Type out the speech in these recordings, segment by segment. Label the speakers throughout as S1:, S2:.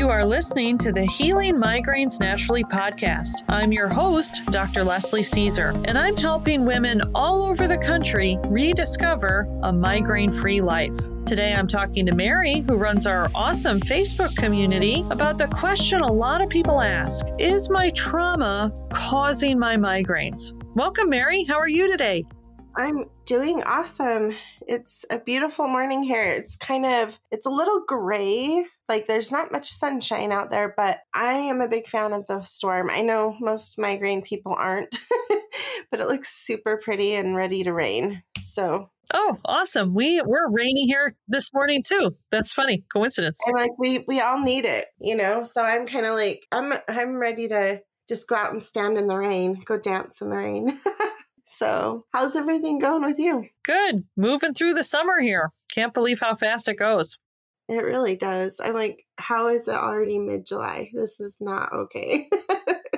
S1: You are listening to the Healing Migraines Naturally podcast. I'm your host, Dr. Leslie Sieser, and I'm helping women all over the country rediscover a migraine free life. Today, I'm talking to Mary, who runs our awesome Facebook community, about the question a lot of people ask Is my trauma causing my migraines? Welcome, Mary. How are you today?
S2: I'm doing awesome. It's a beautiful morning here. It's kind of it's a little gray. Like there's not much sunshine out there, but I am a big fan of the storm. I know most migraine people aren't, but it looks super pretty and ready to rain. So
S1: Oh, awesome. We we're rainy here this morning too. That's funny. Coincidence.
S2: I'm like we we all need it, you know? So I'm kind of like I'm I'm ready to just go out and stand in the rain, go dance in the rain. So, how's everything going with you?
S1: Good. Moving through the summer here. Can't believe how fast it goes.
S2: It really does. I'm like, how is it already mid July? This is not okay.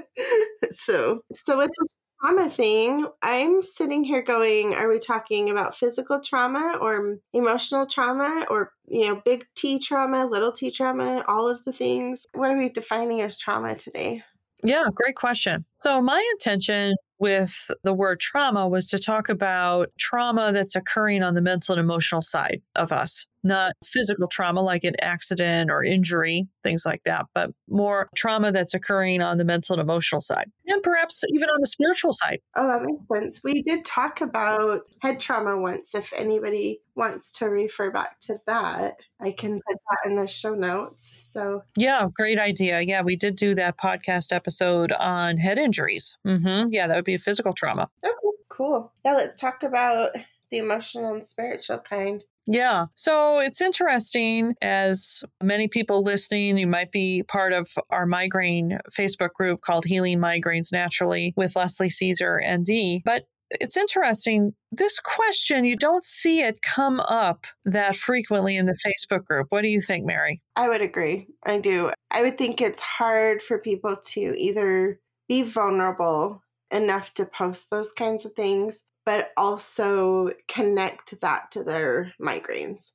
S2: so, so with the trauma thing, I'm sitting here going, are we talking about physical trauma or emotional trauma or, you know, big T trauma, little t trauma, all of the things? What are we defining as trauma today?
S1: Yeah, great question. So, my intention with the word trauma was to talk about trauma that's occurring on the mental and emotional side of us not physical trauma like an accident or injury, things like that, but more trauma that's occurring on the mental and emotional side, and perhaps even on the spiritual side.
S2: Oh, that makes sense. We did talk about head trauma once. If anybody wants to refer back to that, I can put that in the show notes. So,
S1: yeah, great idea. Yeah, we did do that podcast episode on head injuries. Mm-hmm. Yeah, that would be a physical trauma.
S2: Okay, cool. Yeah, let's talk about the emotional and spiritual kind.
S1: Yeah. So it's interesting as many people listening, you might be part of our migraine Facebook group called Healing Migraines Naturally with Leslie Sieser and ND. But it's interesting. This question, you don't see it come up that frequently in the Facebook group. What do you think, Mary?
S2: I would agree. I do. I would think it's hard for people to either be vulnerable enough to post those kinds of things but also connect that to their migraines.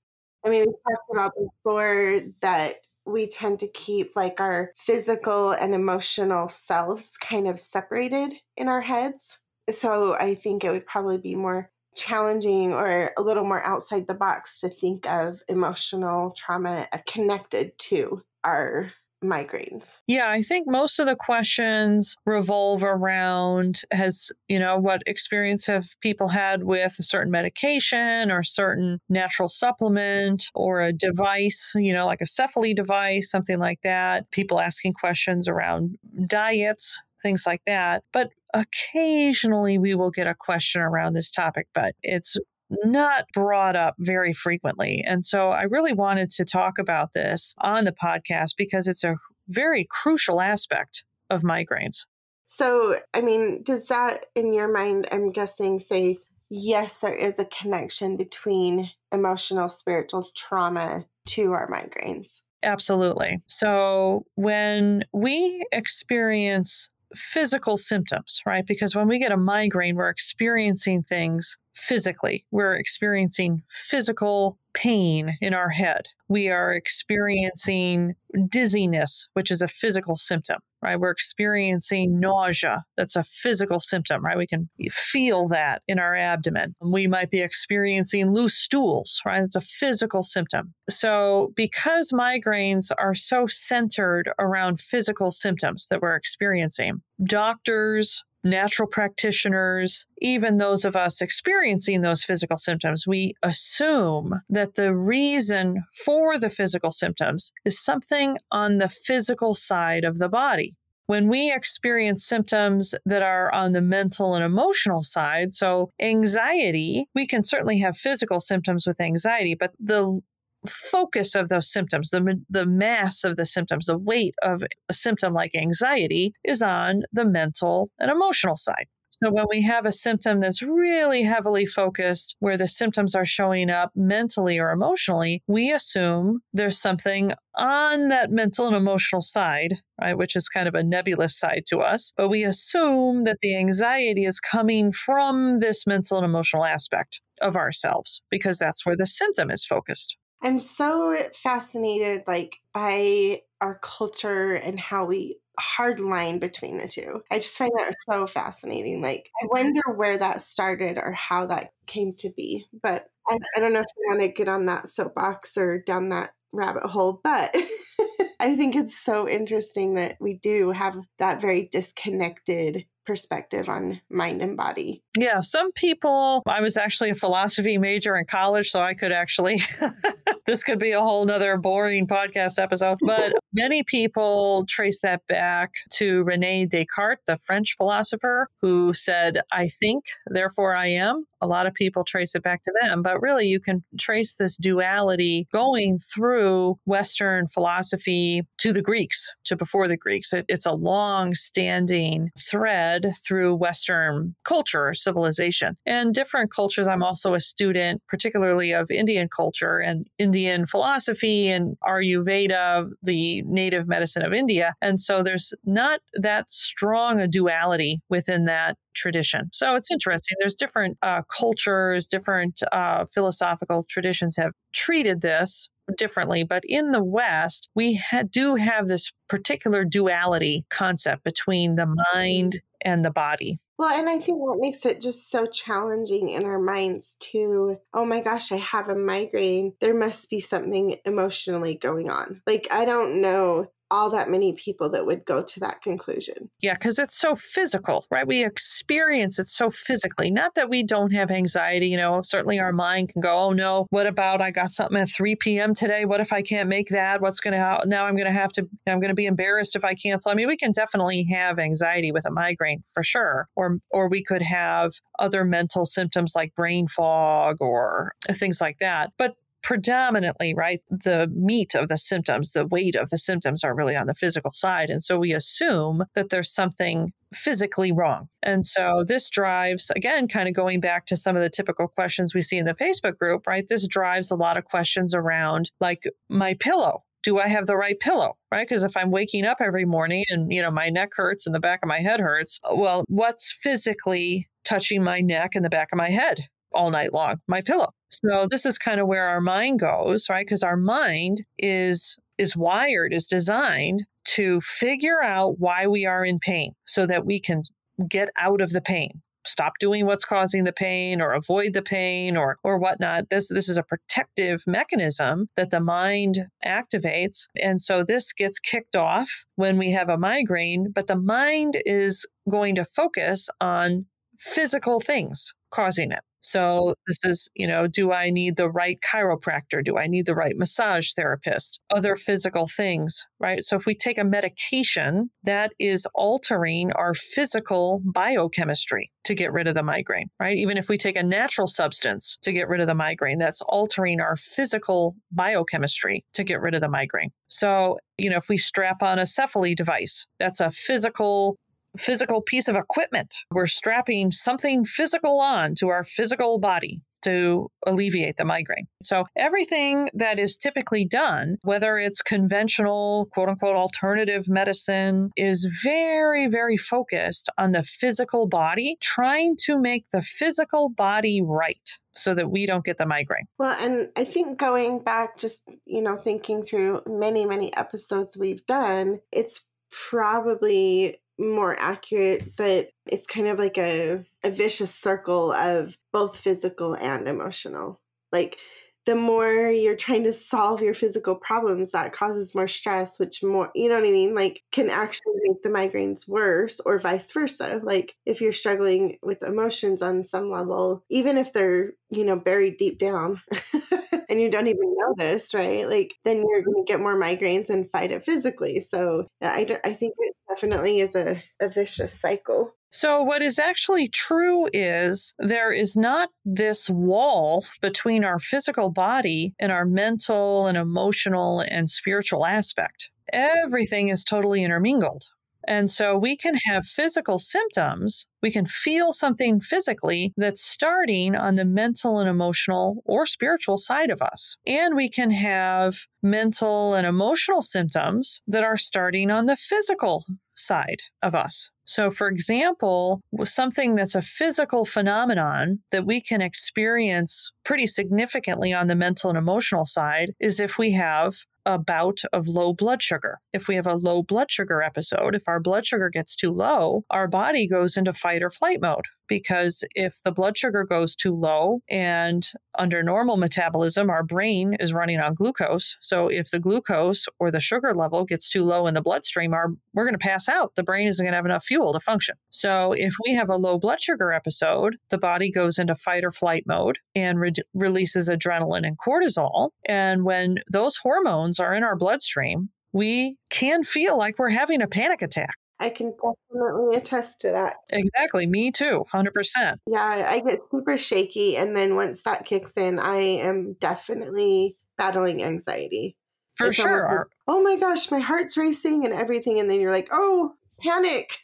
S2: I mean, we talked about before that we tend to keep like our physical and emotional selves kind of separated in our heads. So I think it would probably be more challenging or a little more outside the box to think of emotional trauma connected to our migraines?
S1: Yeah, I think most of the questions revolve around has, you know, what experience have people had with a certain medication or certain natural supplement or a device, you know, like a Cefaly device, something like that. People asking questions around diets, things like that. But occasionally we will get a question around this topic, but it's not brought up very frequently. And so I really wanted to talk about this on the podcast because it's a very crucial aspect of migraines.
S2: So, I mean, does that in your mind, I'm guessing, say, yes, there is a connection between emotional, spiritual trauma to our migraines?
S1: Absolutely. So, when we experience physical symptoms, right? Because when we get a migraine, we're experiencing things physically. We're experiencing physical pain in our head. We are experiencing dizziness, which is a physical symptom, right? We're experiencing nausea. That's a physical symptom, right? We can feel that in our abdomen. We might be experiencing loose stools, right? It's a physical symptom. So, because migraines are so centered around physical symptoms that we're experiencing, doctors, natural practitioners, even those of us experiencing those physical symptoms, we assume that the reason for the physical symptoms is something on the physical side of the body. When we experience symptoms that are on the mental and emotional side, so anxiety, we can certainly have physical symptoms with anxiety, but the focus of those symptoms, the, the mass of the symptoms, the weight of a symptom like anxiety is on the mental and emotional side. So, when we have a symptom that's really heavily focused, where the symptoms are showing up mentally or emotionally, we assume there's something on that mental and emotional side, right, which is kind of a nebulous side to us. But we assume that the anxiety is coming from this mental and emotional aspect of ourselves because that's where the symptom is focused.
S2: I'm so fascinated like by our culture and how we hard line between the two. I just find that so fascinating. Like, I mm-hmm. wonder where that started or how that came to be. But I, I don't know if you want to get on that soapbox or down that rabbit hole, but I think it's so interesting that we do have that very disconnected perspective on mind and body.
S1: Yeah, some people, I was actually a philosophy major in college, so I could actually, this could be a whole nother boring podcast episode. But many people trace that back to Rene Descartes, the French philosopher, who said, I think, therefore I am. A lot of people trace it back to them, but really you can trace this duality going through Western philosophy to the Greeks, to before the Greeks. It, it's a long standing thread through Western culture, civilization, and different cultures. I'm also a student, particularly of Indian culture and Indian philosophy and Ayurveda, the native medicine of India. And so there's not that strong a duality within that tradition. So it's interesting. There's different uh, cultures, different uh, philosophical traditions have treated this differently. But in the West, we ha- do have this particular duality concept between the mind and the body.
S2: Well, and I think what makes it just so challenging in our minds to, oh my gosh, I have a migraine. There must be something emotionally going on. Like, I don't know all that many people that would go to that conclusion.
S1: Yeah, because it's so physical, right? We experience it so physically. Not that we don't have anxiety, you know, certainly our mind can go, oh no, what about I got something at 3 p.m. today? What if I can't make that? What's going to, now I'm going to have to, I'm going to be embarrassed if I cancel. I mean, we can definitely have anxiety with a migraine for sure. Or, or we could have other mental symptoms like brain fog or things like that. But predominantly, right, the meat of the symptoms, the weight of the symptoms are really on the physical side. And so we assume that there's something physically wrong. And so this drives, again, kind of going back to some of the typical questions we see in the Facebook group, right? This drives a lot of questions around like my pillow. Do I have the right pillow? Right. Because if I'm waking up every morning and, you know, my neck hurts and the back of my head hurts, well, what's physically touching my neck and the back of my head all night long? My pillow. So this is kind of where our mind goes, right? Because our mind is is wired, is designed to figure out why we are in pain so that we can get out of the pain stop doing what's causing the pain or avoid the pain or or whatnot this this is a protective mechanism that the mind activates and so this gets kicked off when we have a migraine but the mind is going to focus on physical things causing it so this is, you know, do I need the right chiropractor? Do I need the right massage therapist? Other physical things, right? So if we take a medication, that is altering our physical biochemistry to get rid of the migraine, right? Even if we take a natural substance to get rid of the migraine, that's altering our physical biochemistry to get rid of the migraine. So, you know, if we strap on a Cefaly device, that's a physical physical piece of equipment. We're strapping something physical on to our physical body to alleviate the migraine. So, everything that is typically done, whether it's conventional, quote unquote, alternative medicine, is very, very focused on the physical body, trying to make the physical body right so that we don't get the migraine.
S2: Well, and I think going back, just, you know, thinking through many, many episodes we've done, it's probably more accurate that it's kind of like a, a vicious circle of both physical and emotional. Like the more you're trying to solve your physical problems, that causes more stress, which more, you know what I mean? Like, can actually make the migraines worse or vice versa. Like, if you're struggling with emotions on some level, even if they're, you know, buried deep down and you don't even notice, right? Like, then you're mm-hmm. going to get more migraines and fight it physically. So, I, I think it definitely is a, a vicious cycle.
S1: So, what is actually true is there is not this wall between our physical body and our mental and emotional and spiritual aspect. Everything is totally intermingled. And so we can have physical symptoms. We can feel something physically that's starting on the mental and emotional or spiritual side of us. And we can have mental and emotional symptoms that are starting on the physical side of us. So, for example, something that's a physical phenomenon that we can experience pretty significantly on the mental and emotional side is if we have a bout of low blood sugar. If we have a low blood sugar episode, if our blood sugar gets too low, our body goes into fight or flight mode because if the blood sugar goes too low and under normal metabolism, our brain is running on glucose. So if the glucose or the sugar level gets too low in the bloodstream, our, we're going to pass out. The brain isn't going to have enough fuel to function. So if we have a low blood sugar episode, the body goes into fight or flight mode and re- releases adrenaline and cortisol. And when those hormones are in our bloodstream, we can feel like we're having a panic attack.
S2: I can definitely attest to that.
S1: Exactly. Me too. 100%.
S2: Yeah, I get super shaky. And then once that kicks in, I am definitely battling anxiety.
S1: For
S2: It's
S1: sure.
S2: like, oh my gosh, my heart's racing and everything. And then you're like, oh, panic.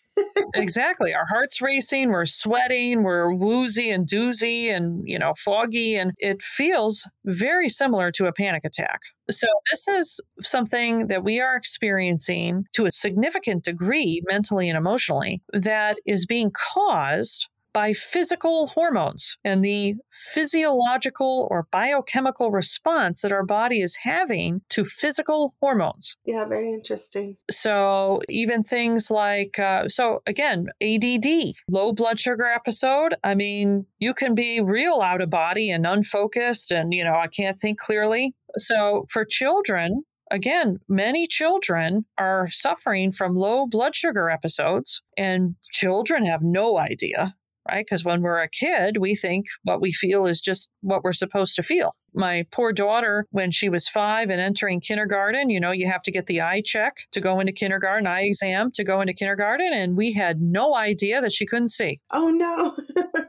S1: Exactly. Our heart's racing, we're sweating, we're woozy and doozy and, you know, foggy. And it feels very similar to a panic attack. So, this is something that we are experiencing to a significant degree, mentally and emotionally, that is being caused by physical hormones and the physiological or biochemical response that our body is having to physical hormones.
S2: Yeah, very interesting.
S1: So, even things like, uh, so again, ADD, low blood sugar episode. I mean, you can be real out of body and unfocused, and, you know, I can't think clearly. So, for children, again, many children are suffering from low blood sugar episodes, and children have no idea. Right. Because when we're a kid, we think what we feel is just what we're supposed to feel. My poor daughter, when she was five and entering kindergarten, you know, you have to get the eye check to go into kindergarten, eye exam to go into kindergarten. And we had no idea that she couldn't see.
S2: Oh no.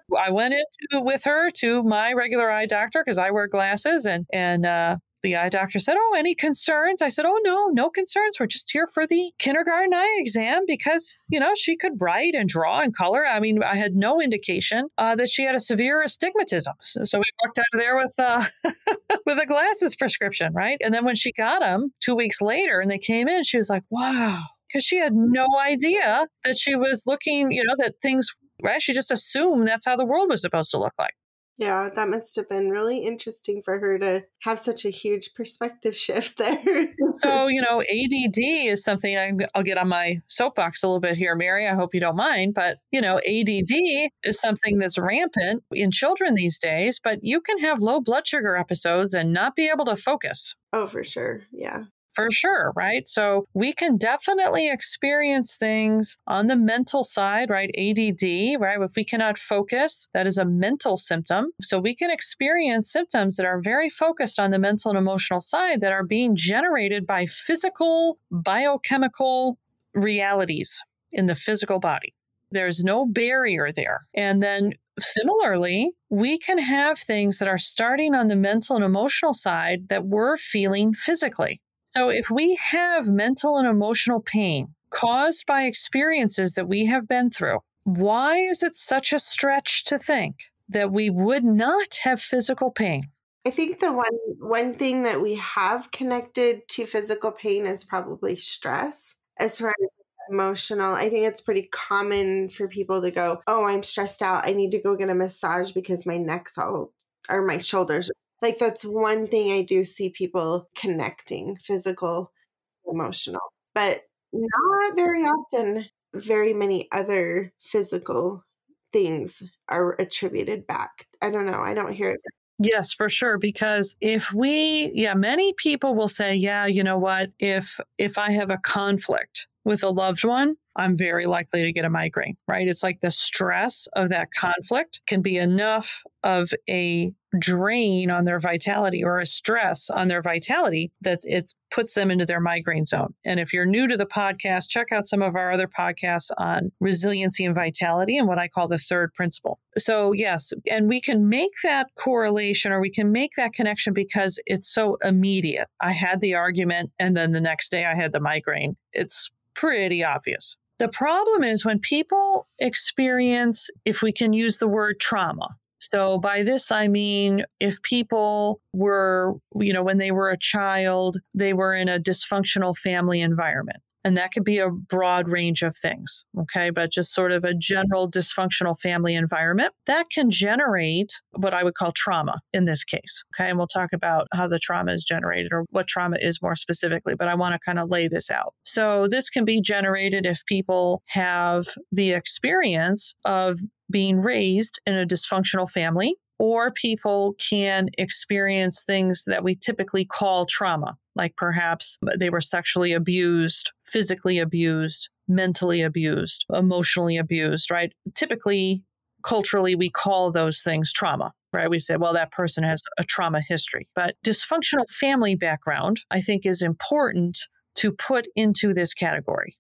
S1: I went into with her to my regular eye doctor because I wear glasses and and uh the eye doctor said, Oh, any concerns? I said, Oh, no, no concerns. We're just here for the kindergarten eye exam because, you know, she could write and draw and color. I mean, I had no indication uh, that she had a severe astigmatism. So, so we walked out of there with, uh, with a glasses prescription, right? And then when she got them two weeks later and they came in, she was like, Wow. Because she had no idea that she was looking, you know, that things, right? She just assumed that's how the world was supposed to look like.
S2: Yeah, that must have been really interesting for her to have such a huge perspective shift there.
S1: So, you know, ADD is something I, I'll get on my soapbox a little bit here, Mary. I hope you don't mind. But, you know, ADD is something that's rampant in children these days, but you can have low blood sugar episodes and not be able to focus.
S2: oh, for sure. Yeah.
S1: For sure, right? So we can definitely experience things on the mental side, right? ADD, right? If we cannot focus, that is a mental symptom. So we can experience symptoms that are very focused on the mental and emotional side that are being generated by physical, biochemical realities in the physical body. There's no barrier there. And then similarly, we can have things that are starting on the mental and emotional side that we're feeling physically. So if we have mental and emotional pain caused by experiences that we have been through, why is it such a stretch to think that we would not have physical pain?
S2: I think the one one thing that we have connected to physical pain is probably stress. As far as emotional, I think it's pretty common for people to go, "Oh, I'm stressed out. I need to go get a massage because my neck's all or my shoulders." Like that's one thing I do see people connecting physical, emotional, but not very often. Very many other physical things are attributed back. I don't know. I don't hear it
S1: Yes, for sure because if we yeah, many people will say, yeah, you know what, if if I have a conflict with a loved one, I'm very likely to get a migraine, right? It's like the stress of that conflict can be enough of a drain on their vitality or a stress on their vitality that it puts them into their migraine zone. And if you're new to the podcast, check out some of our other podcasts on resiliency and vitality and what I call the third principle. So, yes, and we can make that correlation or we can make that connection because it's so immediate. I had the argument and then the next day I had the migraine. It's pretty obvious. The problem is when people experience, if we can use the word trauma. So by this, I mean, if people were, you know, when they were a child, they were in a dysfunctional family environment. And that could be a broad range of things, okay? But just sort of a general dysfunctional family environment that can generate what I would call trauma in this case, okay? And we'll talk about how the trauma is generated or what trauma is more specifically, but I want to kind of lay this out. So, this can be generated if people have the experience of being raised in a dysfunctional family or people can experience things that we typically call trauma, like perhaps they were sexually abused, physically abused, mentally abused, emotionally abused, right? Typically, culturally, we call those things trauma. Right. We say, well, that person has a trauma history. But dysfunctional family background, I think, is important to put into this category.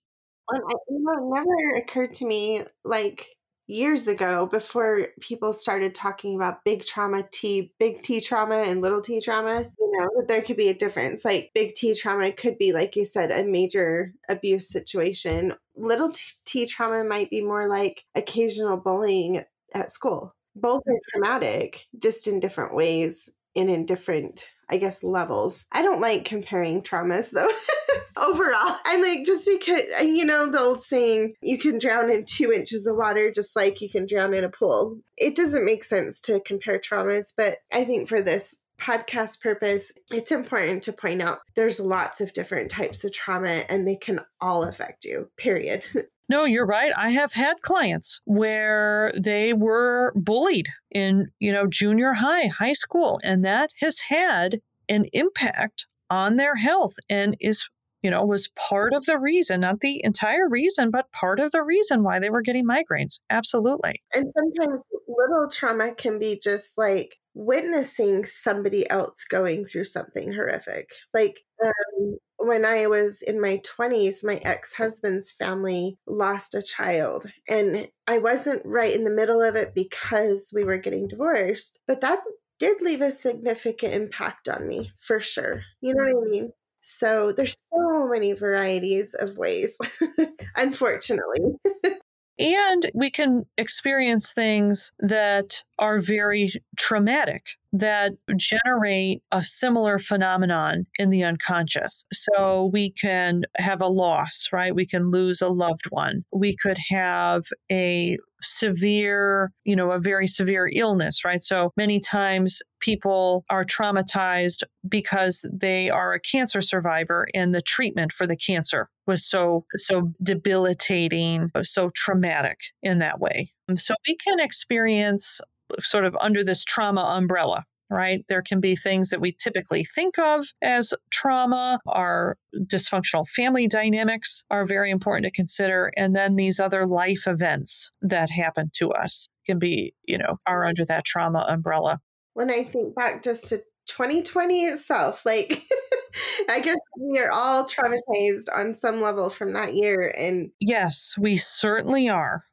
S2: Um, well, it never occurred to me like years ago before people started talking about big trauma T big T trauma and little T trauma you know that there could be a difference. Like big T trauma could be like you said a major abuse situation. Little T trauma might be more like occasional bullying at school. Both are traumatic just in different ways and in different I guess levels I don't like comparing traumas though overall. I'm like, just because, uh, you know, the old saying, you can drown in two inches of water just like you can drown in a pool. It doesn't make sense to compare traumas, but I think for this podcast purpose, it's important to point out there's lots of different types of trauma and they can all affect you, period.
S1: No, you're right. I have had clients where they were bullied in, you know, junior high, high school, and that has had an impact on their health and is you know, was part of the reason, not the entire reason, but part of the reason why they were getting migraines. Absolutely.
S2: And sometimes little trauma can be just like witnessing somebody else going through something horrific. Like um, when I was in my 20s, my ex husband's family lost a child. And I wasn't right in the middle of it because we were getting divorced, but that did leave a significant impact on me for sure. You know what I mean? So there's so many varieties of ways, unfortunately.
S1: and we can experience things that are very traumatic that generate a similar phenomenon in the unconscious. So we can have a loss, right? We can lose a loved one. We could have a severe, you know, a very severe illness, right? So many times people are traumatized because they are a cancer survivor and the treatment for the cancer was so so debilitating, so traumatic in that way. So we can experience sort of under this trauma umbrella right? There can be things that we typically think of as trauma. Our dysfunctional family dynamics are very important to consider. And then these other life events that happen to us can be, you know, are under that trauma umbrella.
S2: When I think back just to 2020 itself, like, I guess we are all traumatized on some level from that year. And
S1: yes, we certainly are.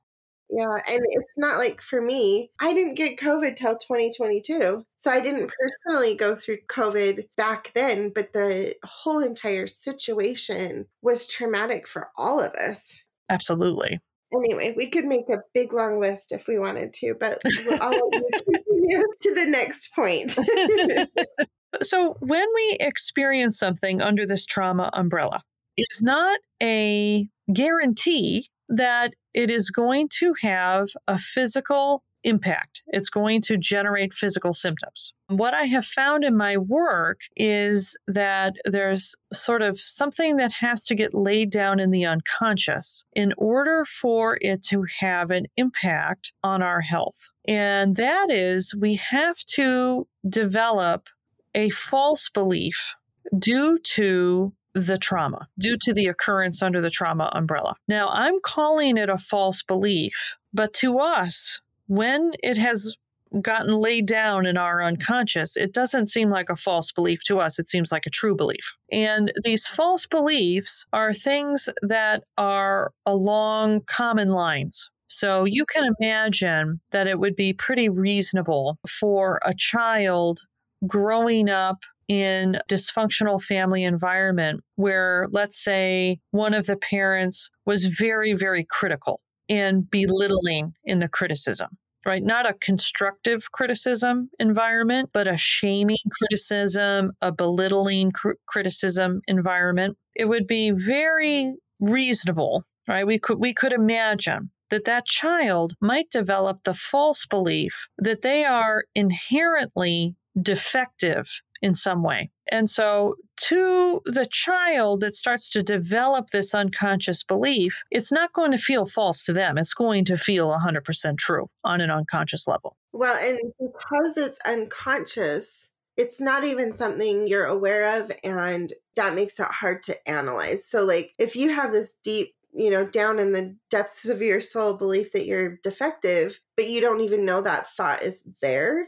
S2: Yeah, and it's not like for me, I didn't get COVID till 2022. So I didn't personally go through COVID back then, but the whole entire situation was traumatic for all of us.
S1: Absolutely.
S2: Anyway, we could make a big long list if we wanted to, but I'll continue to the next point.
S1: so, when we experience something under this trauma umbrella, it's not a guarantee that it is going to have a physical impact. It's going to generate physical symptoms. What I have found in my work is that there's sort of something that has to get laid down in the unconscious in order for it to have an impact on our health. And that is, we have to develop a false belief due to the trauma, due to the occurrence under the trauma umbrella. Now, I'm calling it a false belief, but to us, when it has gotten laid down in our unconscious, it doesn't seem like a false belief to us. It seems like a true belief. And these false beliefs are things that are along common lines. So you can imagine that it would be pretty reasonable for a child growing up in dysfunctional family environment where let's say one of the parents was very very critical and belittling in the criticism right not a constructive criticism environment but a shaming criticism a belittling cr- criticism environment it would be very reasonable, right? We could we could imagine that that child might develop the false belief that they are inherently defective in some way. And so, to the child that starts to develop this unconscious belief, it's not going to feel false to them. It's going to feel 100% true on an unconscious level.
S2: Well, and because it's unconscious, it's not even something you're aware of, and that makes it hard to analyze. So, like, if you have this deep you know, down in the depths of your soul belief that you're defective, but you don't even know that thought is there,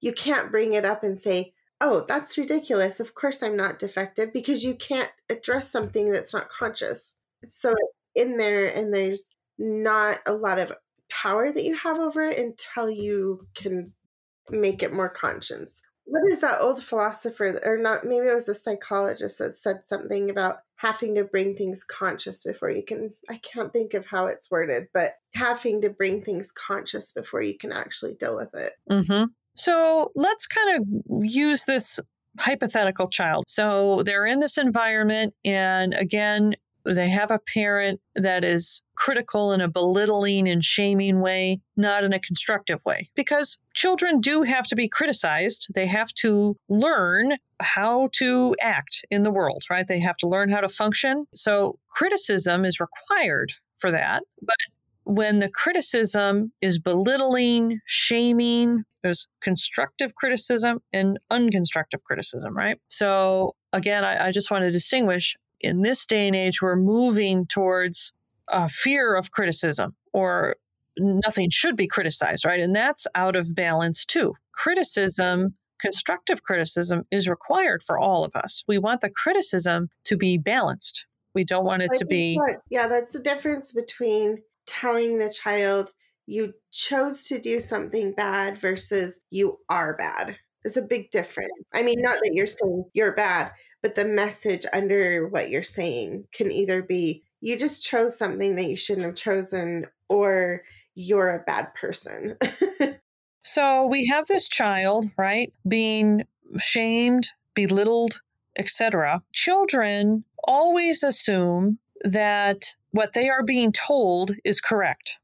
S2: you can't bring it up and say, oh, that's ridiculous. Of course I'm not defective because you can't address something that's not conscious. So in there, and there's not a lot of power that you have over it until you can make it more conscious. What is that old philosopher, or not? Maybe it was a psychologist that said something about having to bring things conscious before you can. I can't think of how it's worded, but having to bring things conscious before you can actually deal with it.
S1: Mm-hmm. So let's kind of use this hypothetical child. So they're in this environment, and again, they have a parent that is critical in a belittling and shaming way, not in a constructive way. Because children do have to be criticized. They have to learn how to act in the world, right? They have to learn how to function. So criticism is required for that. But when the criticism is belittling, shaming, there's constructive criticism and unconstructive criticism, right? So, again, I, I just want to distinguish in this day and age, we're moving towards a fear of criticism or nothing should be criticized, right? And that's out of balance too. Criticism, constructive criticism, is required for all of us. We want the criticism to be balanced. We don't want it to be.
S2: Yeah, that's the difference between telling the child you chose to do something bad versus you are bad. It's a big difference. I mean, not that you're saying you're bad, but the message under what you're saying can either be you just chose something that you shouldn't have chosen or you're a bad person.
S1: so we have this child, right, being shamed, belittled, etc. Children always assume that what they are being told is correct,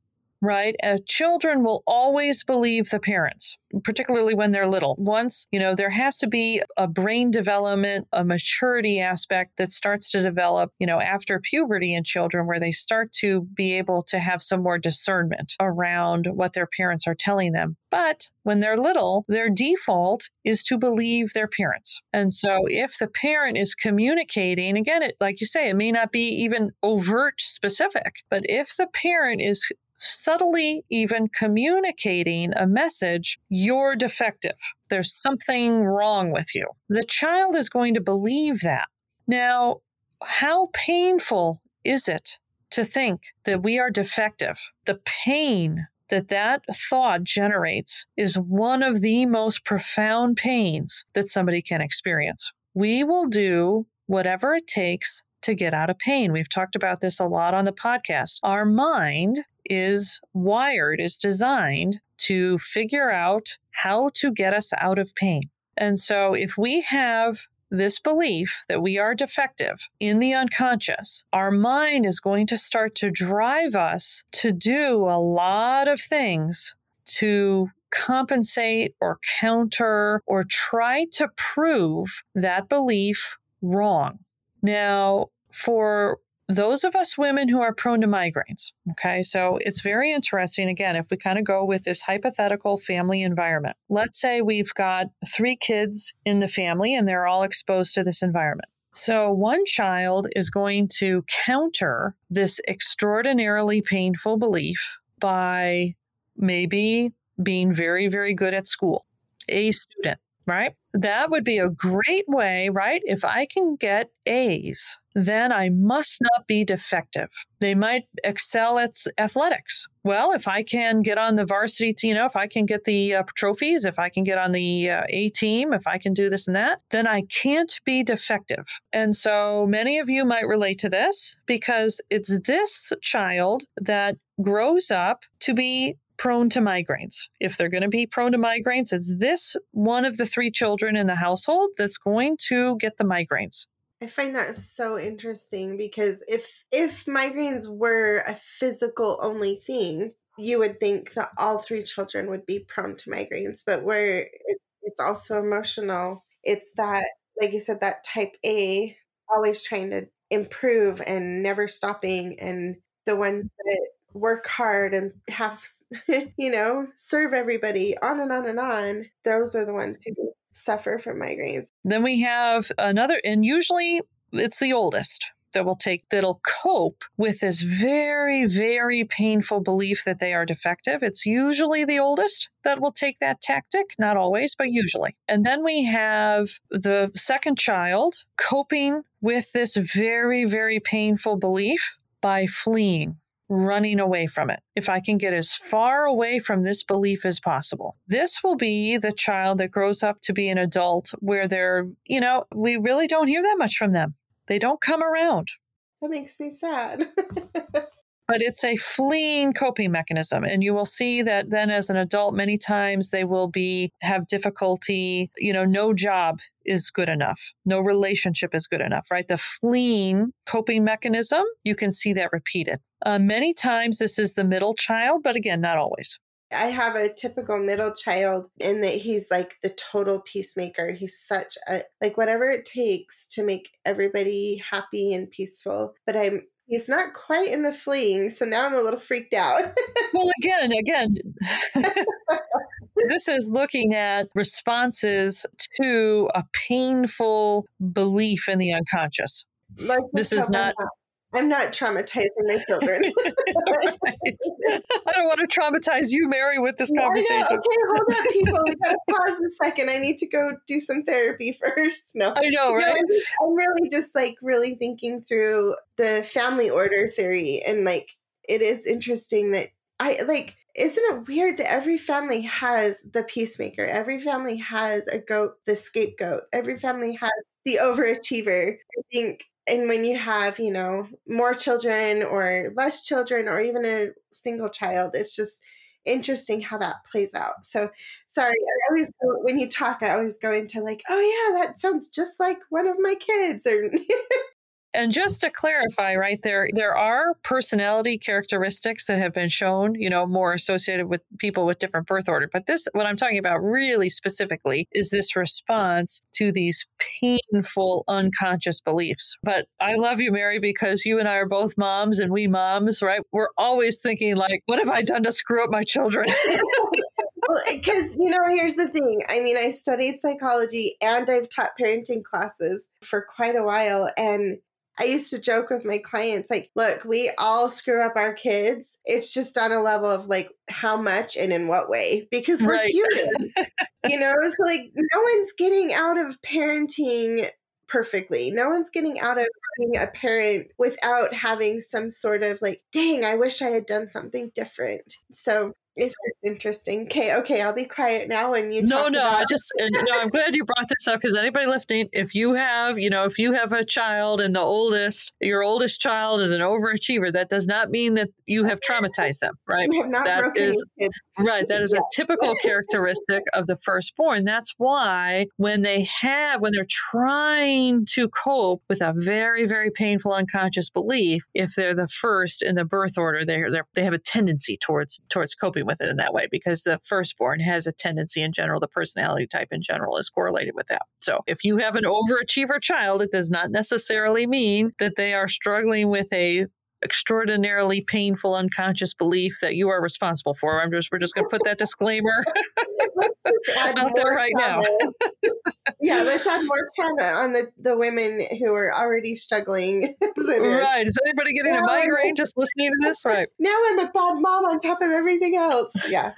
S1: right? Uh, children will always believe the parents, particularly when they're little. Once, you know, there has to be a brain development, a maturity aspect that starts to develop, you know, after puberty in children where they start to be able to have some more discernment around what their parents are telling them. But when they're little, their default is to believe their parents. And so if the parent is communicating, again, it, like you say, it may not be even overt specific, but if the parent is subtly even communicating a message, you're defective. There's something wrong with you. The child is going to believe that. Now, how painful is it to think that we are defective? The pain that that thought generates is one of the most profound pains that somebody can experience. We will do whatever it takes to get out of pain. We've talked about this a lot on the podcast. Our mind is wired, is designed to figure out how to get us out of pain. And so if we have this belief that we are defective in the unconscious, our mind is going to start to drive us to do a lot of things to compensate or counter or try to prove that belief wrong. Now, for those of us women who are prone to migraines, okay, so it's very interesting. Again, if we kind of go with this hypothetical family environment, let's say we've got three kids in the family and they're all exposed to this environment. So, one child is going to counter this extraordinarily painful belief by maybe being very, very good at school, a student, right? That would be a great way, right? If I can get A's then I must not be defective. They might excel at athletics. Well, if I can get on the varsity, you know, if I can get the uh, trophies, if I can get on the uh, A team, if I can do this and that, then I can't be defective. And so many of you might relate to this because it's this child that grows up to be prone to migraines. If they're going to be prone to migraines, it's this one of the three children in the household that's going to get the migraines.
S2: I find that so interesting because if if migraines were a physical only thing, you would think that all three children would be prone to migraines, but where it, it's also emotional, it's that like you said that type A always trying to improve and never stopping and the ones that work hard and have you know serve everybody on and on and on those are the ones who suffer from migraines.
S1: Then we have another and usually it's the oldest that will take that'll cope with this very very painful belief that they are defective. It's usually the oldest that will take that tactic not always but usually. And then we have the second child coping with this very very painful belief by fleeing running away from it. If I can get as far away from this belief as possible, this will be the child that grows up to be an adult where they're, you know, we really don't hear that much from them. They don't come around.
S2: That makes me sad.
S1: but it's a fleeing coping mechanism and you will see that then as an adult many times they will be have difficulty you know no job is good enough no relationship is good enough right the fleeing coping mechanism you can see that repeated uh, many times this is the middle child but again not always
S2: I have a typical middle child in that he's like the total peacemaker. He's such a like whatever it takes to make everybody happy and peaceful. But I'm He's not quite in the fleeing, so now I'm a little freaked out.
S1: well, again, again, this is looking at responses to a painful belief in the unconscious. Like this is not
S2: I'm not traumatizing my children.
S1: I don't want to traumatize you, Mary, with this conversation.
S2: Okay, hold up, people. We gotta pause a second. I need to go do some therapy first. No,
S1: I know, right? No,
S2: I'm, I'm really just like really thinking through the family order theory, and like it is interesting that I like isn't it weird that every family has the peacemaker? Every family has a goat, the scapegoat. Every family has the overachiever. I think and when you have you know more children or less children or even a single child it's just interesting how that plays out. So sorry i always when you talk i always go into like oh yeah that sounds just like one of my kids or
S1: And just to clarify, right there, there are personality characteristics that have been shown, you know, more associated with people with different birth order. But this, what I'm talking about really specifically, is this response to these painful unconscious beliefs. But I love you, Mary, because you and I are both moms, and we moms, right? We're always thinking like, what have I done to screw up my children?
S2: because you know here's the thing i mean i studied psychology and i've taught parenting classes for quite a while and I used to joke with my clients, like, look, we all screw up our kids. It's just on a level of like how much and in what way, because we're right. human. you know, so like no one's getting out of parenting perfectly. No one's getting out of being a parent without having some sort of like, dang, I wish I had done something different. So it's just interesting. Okay, okay, I'll be quiet now. And you
S1: no, no, about- I just no. I'm glad you brought this up because anybody listening, if you have, you know, if you have a child and the oldest, your oldest child is an overachiever, that does not mean that you have traumatized them, right?
S2: You have not
S1: that
S2: broken
S1: is right. That is yeah. a typical characteristic of the firstborn. That's why when they have, when they're trying to cope with a very, very painful unconscious belief, if they're the first in the birth order, they they have a tendency towards towards coping with it in that way because the firstborn has a tendency in general, the personality type in general is correlated with that. So if you have an overachiever child, it does not necessarily mean that they are struggling with a extraordinarily painful unconscious belief that you are responsible for. I'm just we're just going to put that disclaimer out there right now.
S2: yeah, let's add more trauma on the the women who are already struggling.
S1: right? Is anybody getting now a migraine just listening to this? Right.
S2: Now I'm a bad mom on top of everything else. Yeah.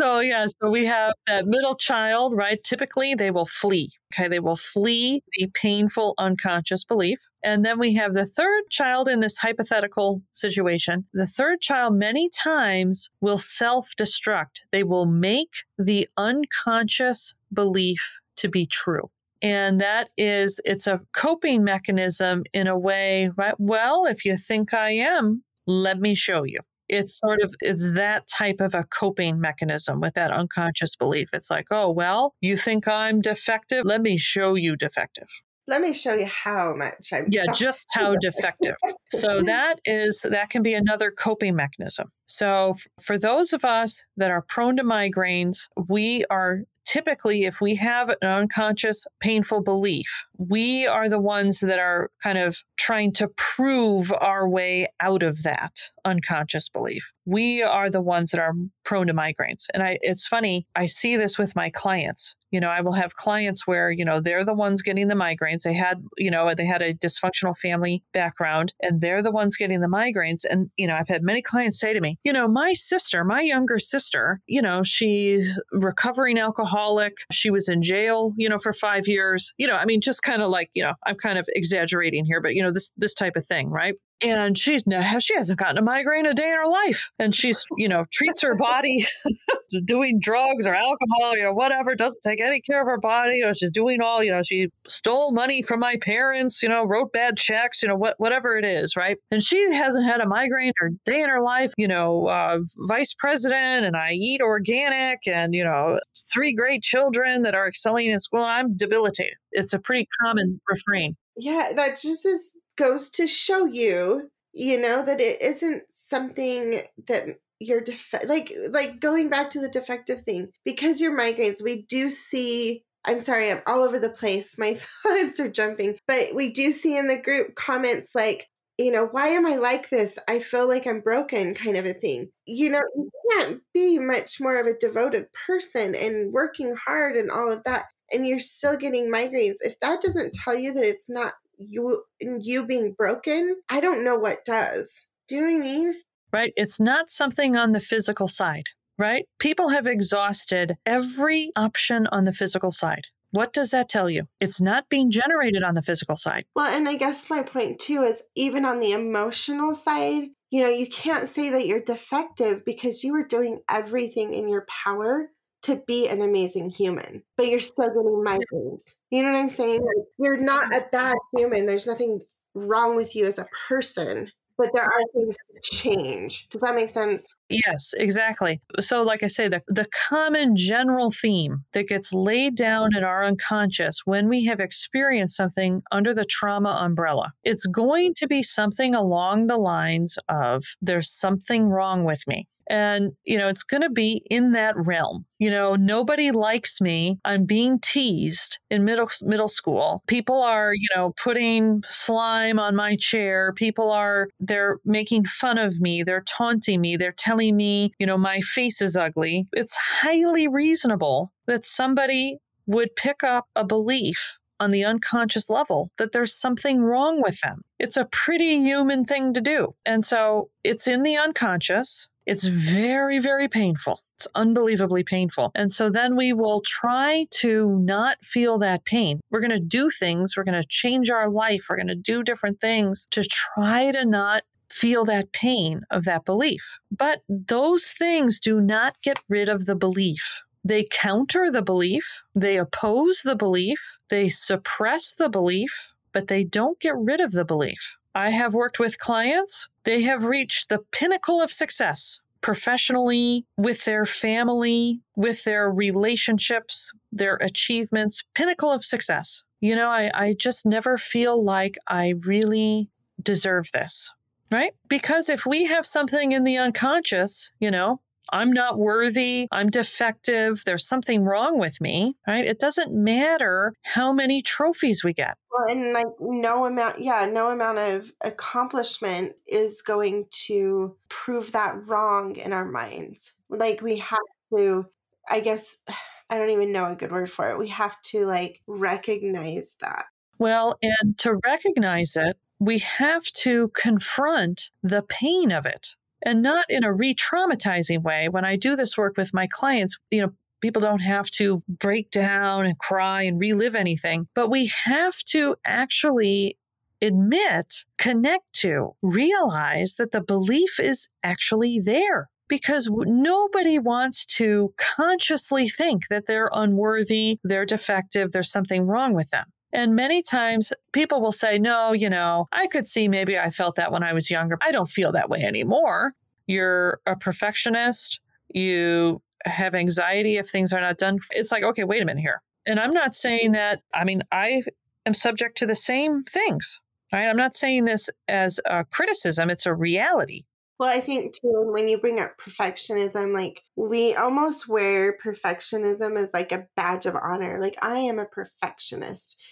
S1: So, yeah, so we have that middle child, right? Typically, they will flee. Okay, they will flee the painful unconscious belief. And then we have the third child in this hypothetical situation. The third child, many times, will self destruct. They will make the unconscious belief to be true. And that is, it's a coping mechanism in a way, right? Well, if you think I am, let me show you it's sort of it's that type of a coping mechanism with that unconscious belief it's like oh well you think i'm defective let me show you defective
S2: let me show you how much I'm.
S1: Yeah, just how defective. So that is that can be another coping mechanism. So for those of us that are prone to migraines, we are typically, if we have an unconscious painful belief, we are the ones that are kind of trying to prove our way out of that unconscious belief. We are the ones that are prone to migraines. And I, it's funny, I see this with my clients. You know, I will have clients where, you know, they're the ones getting the migraines. They had, you know, they had a dysfunctional family background and they're the ones getting the migraines. And, you know, I've had many clients say to me, you know, my sister, my younger sister, you know, she's recovering alcoholic. She was in jail, you know, for five years. You know, I mean, just kind of like, you know, I'm kind of exaggerating here, but, you know, this, this type of thing, right? And she she hasn't gotten a migraine a day in her life. And she's you know treats her body doing drugs or alcohol you know whatever doesn't take any care of her body or she's doing all you know she stole money from my parents you know wrote bad checks you know what whatever it is right? And she hasn't had a migraine or day in her life you know uh, vice president and i eat organic and you know three great children that are excelling in school and i'm debilitated. It's a pretty common refrain.
S2: Yeah that just is goes to show you, you know, that it isn't something that you're def- like like going back to the defective thing because your migraines we do see I'm sorry, I'm all over the place. My thoughts are jumping. But we do see in the group comments like, you know, why am I like this? I feel like I'm broken, kind of a thing. You know, you can't be much more of a devoted person and working hard and all of that. And you're still getting migraines. If that doesn't tell you that it's not you you being broken, I don't know what does. Do you know what I mean?
S1: Right. It's not something on the physical side, right? People have exhausted every option on the physical side. What does that tell you? It's not being generated on the physical side.
S2: Well, and I guess my point too is even on the emotional side, you know, you can't say that you're defective because you were doing everything in your power to be an amazing human, but you're still getting migraines. You know what I'm saying? Like, you're not a bad human. There's nothing wrong with you as a person, but there are things to change. Does that make sense?
S1: Yes, exactly. So, like I say, the, the common general theme that gets laid down in our unconscious when we have experienced something under the trauma umbrella, it's going to be something along the lines of there's something wrong with me. And, you know, it's going to be in that realm. You know, nobody likes me. I'm being teased in middle middle school. People are, you know, putting slime on my chair. People are they're making fun of me. They're taunting me. They're telling me, you know, my face is ugly. It's highly reasonable that somebody would pick up a belief on the unconscious level that there's something wrong with them. It's a pretty human thing to do. And so it's in the unconscious. It's very, very painful. It's unbelievably painful. And so then we will try to not feel that pain. We're going to do things, we're going to change our life, we're going to do different things to try to not feel that pain of that belief. But those things do not get rid of the belief. They counter the belief, they oppose the belief, they suppress the belief, but they don't get rid of the belief. I have worked with clients, they have reached the pinnacle of success professionally, with their family, with their relationships, their achievements, pinnacle of success. You know, I, I just never feel like I really deserve this, right? Because if we have something in the unconscious, you know, I'm not worthy, I'm defective, there's something wrong with me, right? It doesn't matter how many trophies we get.
S2: Well, and like no amount, yeah, no amount of accomplishment is going to prove that wrong in our minds. Like we have to, I guess, I don't even know a good word for it. We have to like recognize that.
S1: Well, and to recognize it, we have to confront the pain of it and not in a re traumatizing way. When I do this work with my clients, you know, people don't have to break down and cry and relive anything, but we have to actually admit, connect to, realize that the belief is actually there. Because nobody wants to consciously think that they're unworthy, they're defective, there's something wrong with them. And many times people will say, no, you know, I could see maybe I felt that when I was younger. I don't feel that way anymore. You're a perfectionist. You have anxiety if things are not done. It's like, okay, wait a minute here. And I'm not saying that, I mean, I am subject to the same things. Right? I'm not saying this as a criticism, it's a reality.
S2: Well, I think too, when you bring up perfectionism, like we almost wear perfectionism as like a badge of honor. Like, I am a perfectionist.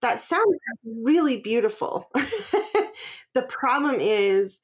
S2: That sounds really beautiful. the problem is,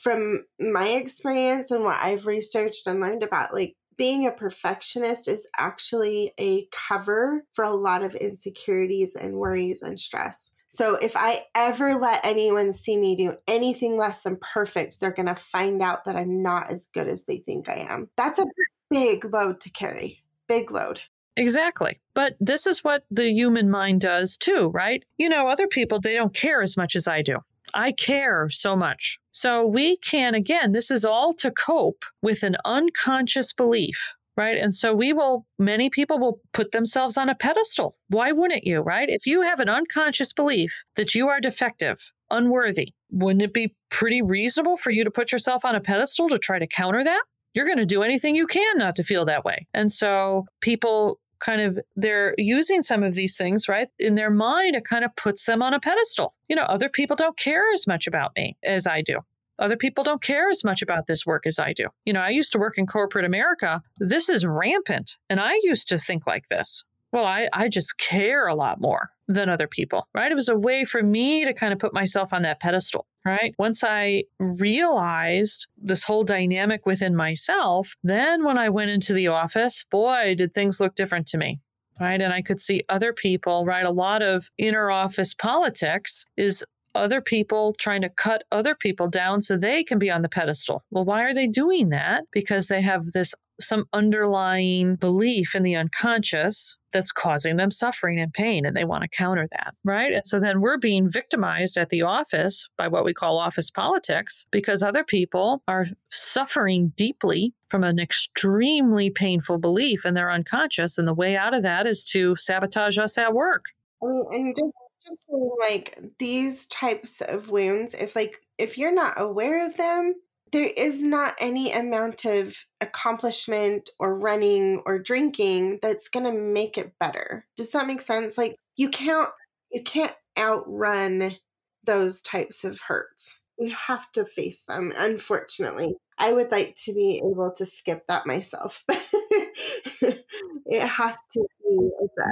S2: from my experience and what I've researched and learned about, like being a perfectionist is actually a cover for a lot of insecurities and worries and stress. So if I ever let anyone see me do anything less than perfect, they're going to find out that I'm not as good as they think I am. That's a big load to carry. Big load.
S1: Exactly. But this is what the human mind does too, right? You know, other people, they don't care as much as I do. I care so much. So we can, again, this is all to cope with an unconscious belief right? And so we will, many people will put themselves on a pedestal. Why wouldn't you, right? If you have an unconscious belief that you are defective, unworthy, wouldn't it be pretty reasonable for you to put yourself on a pedestal to try to counter that? You're going to do anything you can not to feel that way. And so people kind of they're using some of these things right in their mind it kind of puts them on a pedestal you know other people don't care as much about me as i do other people don't care as much about this work as I do. You know, I used to work in corporate America. This is rampant. And I used to think like this. Well, I, I just care a lot more than other people, right? It was a way for me to kind of put myself on that pedestal, right? Once I realized this whole dynamic within myself, then when I went into the office, boy, did things look different to me right? And I could see other people, right? A lot of inner office politics is other people trying to cut other people down so they can be on the pedestal. Well, why are they doing that? Because they have this some underlying belief in the unconscious that's causing them suffering and pain and they want to counter that right? And so then we're being victimized at the office by what we call office politics because other people are suffering deeply from an extremely painful belief in their unconscious and the way out of that is to sabotage us at work.
S2: And just just like these types of wounds, if like if you're not aware of them, there is not any amount of accomplishment or running or drinking that's going to make it better. Does that make sense? Like you can't you can't outrun those types of hurts. You have to face them, unfortunately. I would like to be able to skip that myself. it has to.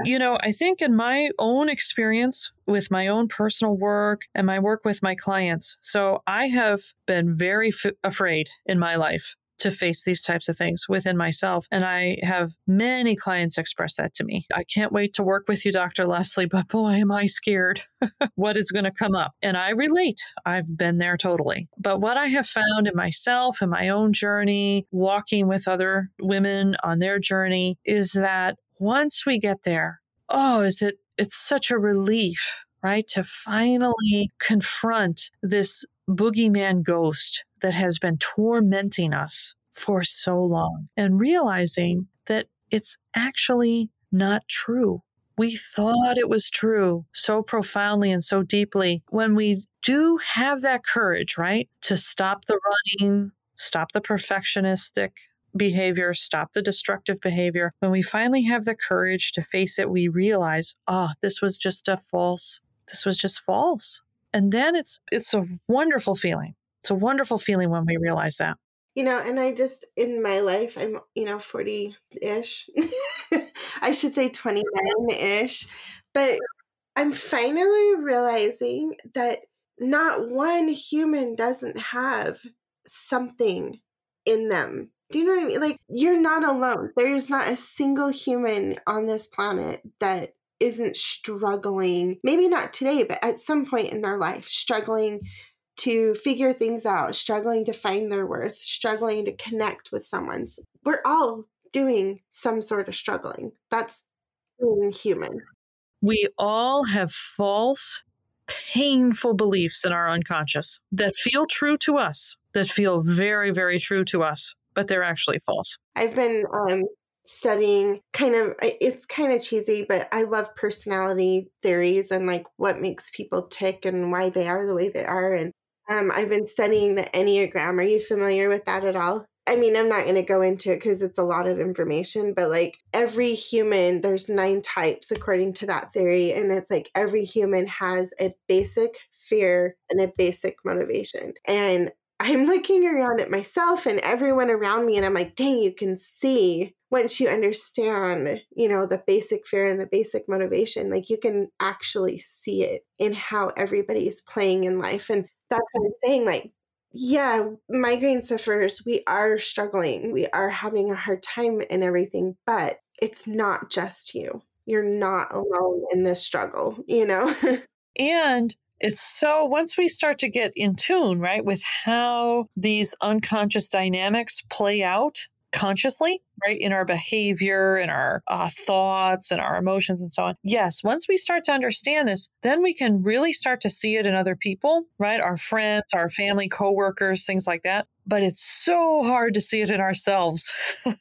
S1: You know, I think in my own experience with my own personal work and my work with my clients, so I have been very f- afraid in my life to face these types of things within myself. And I have many clients express that to me. I can't wait to work with you, Dr. Leslie, but boy, am I scared what is going to come up. And I relate. I've been there totally. But what I have found in myself and my own journey, walking with other women on their journey, is that once we get there, oh, is it, it's such a relief right? To finally confront this boogeyman ghost that has been tormenting us for so long and realizing that it's actually not true. We thought it was true so profoundly and so deeply. When we do have that courage, right, to stop the running, stop the perfectionistic behavior, stop the destructive behavior, when we finally have the courage to face it, we realize, oh, this was just a false, this was just false. And then it's it's a wonderful feeling it's a wonderful feeling when we realize that.
S2: You know, and I just, in my life, I'm, you know, 40 ish. I should say 29 ish. But I'm finally realizing that not one human doesn't have something in them. Do you know what I mean? Like, you're not alone. There is not a single human on this planet that isn't struggling, maybe not today, but at some point in their life, struggling to figure things out, struggling to find their worth, struggling to connect with someone. We're all doing some sort of struggling. That's being human.
S1: We all have false, painful beliefs in our unconscious that feel true to us, that feel very, very true to us, but they're actually false.
S2: I've been um, studying kind of it's kind of cheesy but i love personality theories and like what makes people tick and why they are the way they are and um, I've been studying the Enneagram. Are you familiar with that at all? I mean, I'm not going to go into it because it's a lot of information, but like every human, there's nine types according to that theory. And it's like every human has a basic fear and a basic motivation. And I'm looking around at myself and everyone around me, and I'm like, dang, you can see once you understand, you know, the basic fear and the basic motivation, like you can actually see it in how everybody's playing in life. And that's what I'm saying. Like, yeah, migraine sufferers, we are struggling. We are having a hard time and everything, but it's not just you. You're not alone in this struggle, you know?
S1: and it's so once we start to get in tune, right, with how these unconscious dynamics play out consciously, right, in our behavior and our uh, thoughts and our emotions and so on. Yes, once we start to understand this, then we can really start to see it in other people, right? Our friends, our family, coworkers, things like that. But it's so hard to see it in ourselves.
S2: it's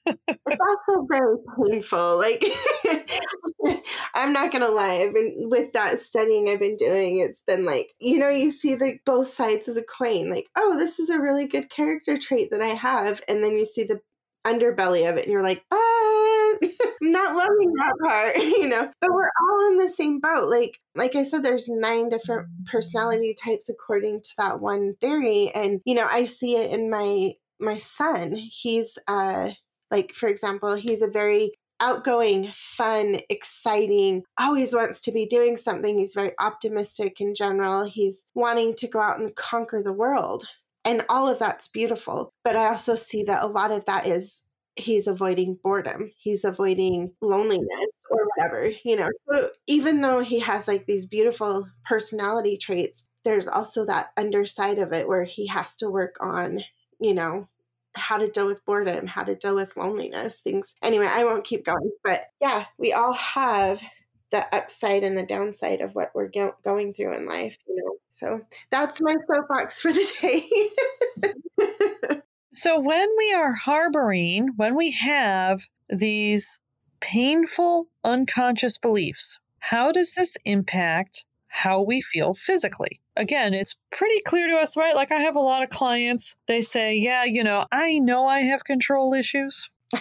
S2: also very painful. Like, I'm not gonna lie. I've been with that studying I've been doing. It's been like you know you see the both sides of the coin. Like, oh, this is a really good character trait that I have, and then you see the underbelly of it and you're like, ah, not loving that part, you know. But we're all in the same boat. Like like I said, there's nine different personality types according to that one theory. And, you know, I see it in my my son. He's uh like for example, he's a very outgoing, fun, exciting, always wants to be doing something. He's very optimistic in general. He's wanting to go out and conquer the world. And all of that's beautiful. But I also see that a lot of that is he's avoiding boredom, he's avoiding loneliness or whatever, you know. So even though he has like these beautiful personality traits, there's also that underside of it where he has to work on, you know, how to deal with boredom, how to deal with loneliness, things. Anyway, I won't keep going, but yeah, we all have the upside and the downside of what we're go- going through in life, you know. So that's my soapbox for the
S1: day. so when we are harboring, when we have these painful unconscious beliefs, how does this impact how we feel physically? Again, it's pretty clear to us, right? Like I have a lot of clients, they say, Yeah, you know, I know I have control issues.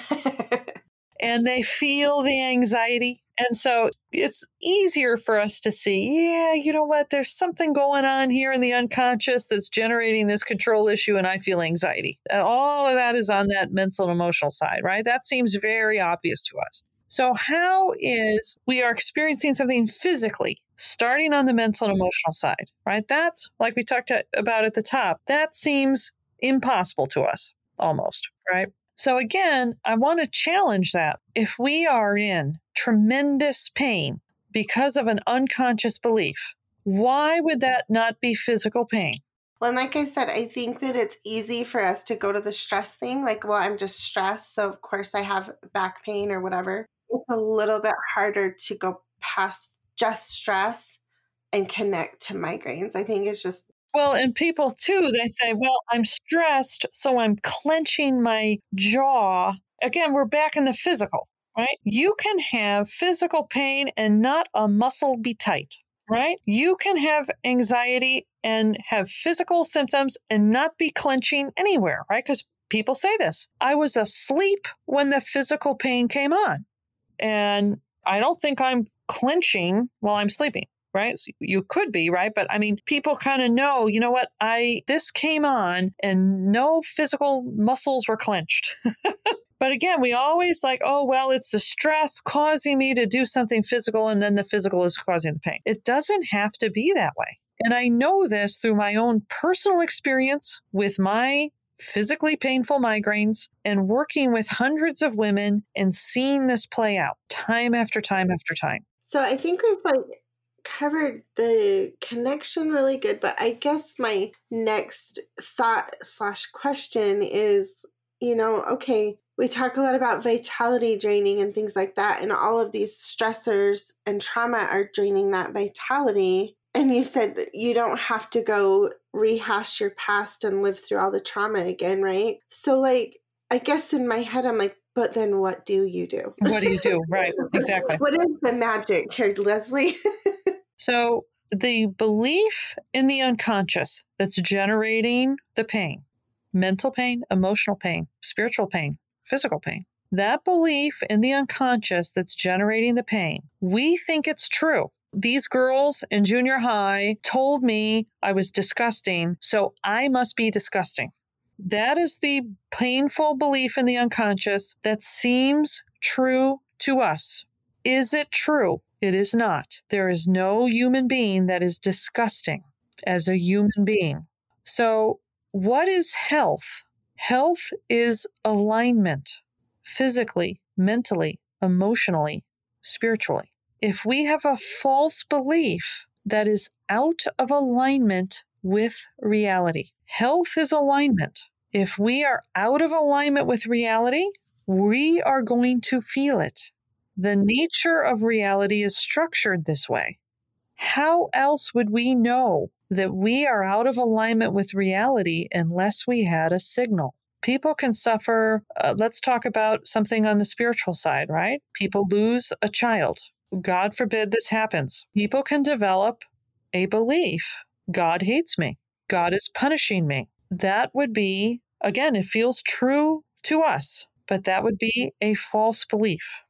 S1: and they feel the anxiety. And so it's easier for us to see, yeah, you know what, there's something going on here in the unconscious that's generating this control issue, and I feel anxiety. And all of that is on that mental and emotional side, right? That seems very obvious to us. So, how is we are experiencing something physically starting on the mental and emotional side, right? That's like we talked about at the top, that seems impossible to us almost, right? So, again, I want to challenge that. If we are in tremendous pain because of an unconscious belief, why would that not be physical pain?
S2: Well, like I said, I think that it's easy for us to go to the stress thing. Like, well, I'm just stressed. So, of course, I have back pain or whatever. It's a little bit harder to go past just stress and connect to migraines. I think it's just
S1: well, and people too, they say, well, I'm stressed, so I'm clenching my jaw. Again, we're back in the physical, right? You can have physical pain and not a muscle be tight, right? You can have anxiety and have physical symptoms and not be clenching anywhere, right? Because people say this. I was asleep when the physical pain came on. And I don't think I'm clenching while I'm sleeping right? So you could be, right? But I mean, people kind of know, you know what? I this came on and no physical muscles were clenched. but again, we always like, oh, well, it's the stress causing me to do something physical and then the physical is causing the pain. It doesn't have to be that way. And I know this through my own personal experience with my physically painful migraines and working with hundreds of women and seeing this play out time after time after time.
S2: So I think we've like covered the connection really good, but I guess my next thought slash question is, you know, okay, we talk a lot about vitality draining and things like that, and all of these stressors and trauma are draining that vitality. And you said you don't have to go rehash your past and live through all the trauma again, right? So, like, I guess in my head, I'm like, but then what do you do?
S1: What do you do? Right, exactly.
S2: what is the magic here, Leslie?
S1: So, the belief in the unconscious that's generating the pain mental pain, emotional pain, spiritual pain, physical pain. That belief in the unconscious that's generating the pain, we think it's true. These girls in junior high told me I was disgusting, so I must be disgusting. That is the painful belief in the unconscious that seems true to us. Is it true? It is not. There is no human being that is disgusting as a human being. So, what is health? Health is alignment physically, mentally, emotionally, spiritually. If we have a false belief that is out of alignment with reality, health is alignment. If we are out of alignment with reality, we are going to feel it. The nature of reality is structured this way. How else would we know that we are out of alignment with reality unless we had a signal? People can suffer. Uh, let's talk about something on the spiritual side, right? People lose a child. God forbid this happens. People can develop a belief God hates me, God is punishing me. That would be, again, it feels true to us, but that would be a false belief.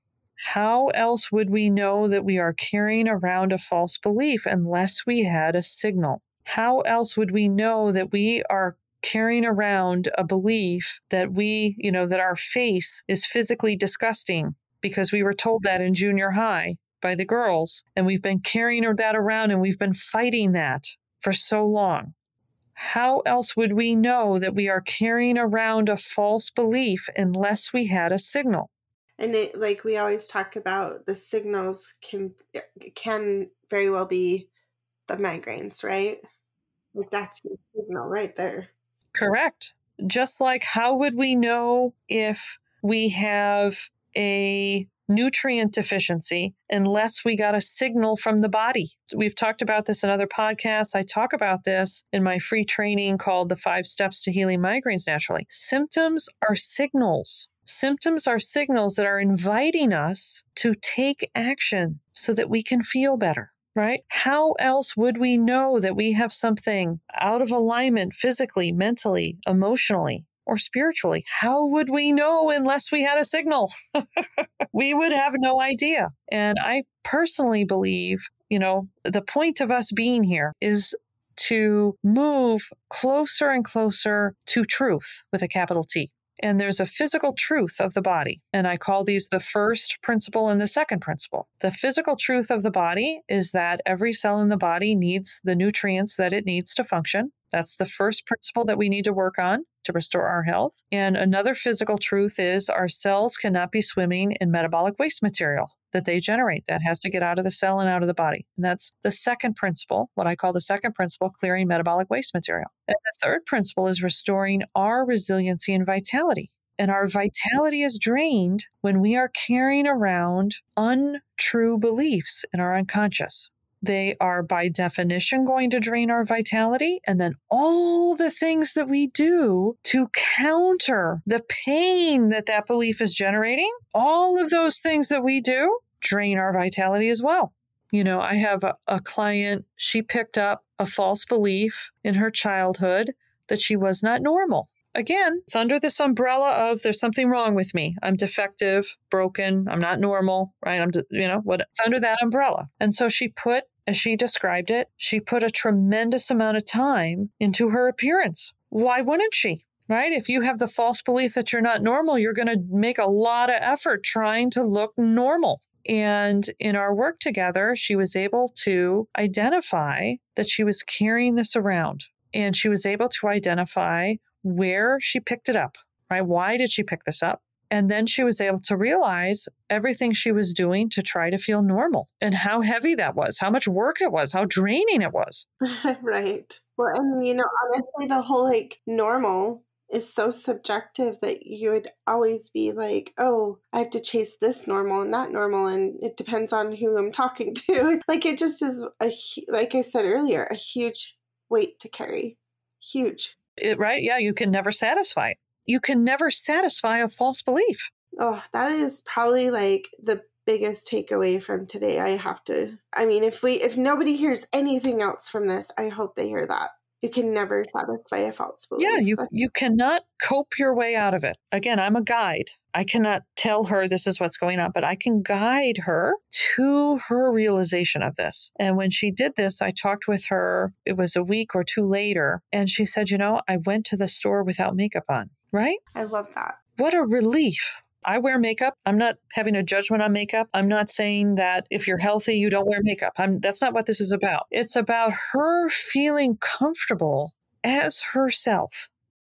S1: How else would we know that we are carrying around a false belief unless we had a signal? How else would we know that we are carrying around a belief that we, you know, that our face is physically disgusting because we were told that in junior high by the girls. And we've been carrying that around and we've been fighting that for so long. How else would we know that we are carrying around a false belief unless we had a signal?
S2: And it, like we always talk about, the signals can can very well be the migraines, right? Like that's your signal right there.
S1: Correct. Just like how would we know if we have a nutrient deficiency unless we got a signal from the body. We've talked about this in other podcasts. I talk about this in my free training called The Five Steps to Healing Migraines Naturally. Symptoms are signals. Symptoms are signals that are inviting us to take action so that we can feel better right? How else would we know that we have something out of alignment physically, mentally, emotionally, or spiritually? How would we know unless we had a signal? we would have no idea. And I personally believe, you know, the point of us being here is to move closer and closer to truth with a capital T. And there's a physical truth of the body. And I call these the first principle and the second principle. The physical truth of the body is that every cell in the body needs the nutrients that it needs to function. That's the first principle that we need to work on to restore our health. And another physical truth is our cells cannot be swimming in metabolic waste material that they generate that has to get out of the cell and out of the body. And that's the second principle, what I call the second principle, clearing metabolic waste material. And the third principle is restoring our resiliency and vitality. And our vitality is drained when we are carrying around untrue beliefs in our unconscious. They are by definition going to drain our vitality. And then all the things that we do to counter the pain that that belief is generating, all of those things that we do drain our vitality as well. You know, I have a, a client, she picked up a false belief in her childhood that she was not normal. Again, it's under this umbrella of there's something wrong with me. I'm defective, broken, I'm not normal, right? I'm, you know, what it's under that umbrella. And so she put, as she described it, she put a tremendous amount of time into her appearance. Why wouldn't she? Right? If you have the false belief that you're not normal, you're going to make a lot of effort trying to look normal. And in our work together, she was able to identify that she was carrying this around. And she was able to identify where she picked it up, right? Why did she pick this up? And then she was able to realize everything she was doing to try to feel normal and how heavy that was, how much work it was, how draining it was.
S2: right. Well, and you know, honestly, the whole like normal is so subjective that you would always be like, oh, I have to chase this normal and that normal, and it depends on who I'm talking to. like, it just is a, like I said earlier, a huge weight to carry. Huge.
S1: It, right? Yeah, you can never satisfy. You can never satisfy a false belief.
S2: Oh, that is probably like the biggest takeaway from today. I have to I mean, if we if nobody hears anything else from this, I hope they hear that. You can never satisfy a false belief.
S1: Yeah, you you cannot cope your way out of it. Again, I'm a guide. I cannot tell her this is what's going on, but I can guide her to her realization of this. And when she did this, I talked with her, it was a week or two later, and she said, You know, I went to the store without makeup on, right?
S2: I love that.
S1: What a relief. I wear makeup. I'm not having a judgment on makeup. I'm not saying that if you're healthy, you don't wear makeup. I'm, that's not what this is about. It's about her feeling comfortable as herself.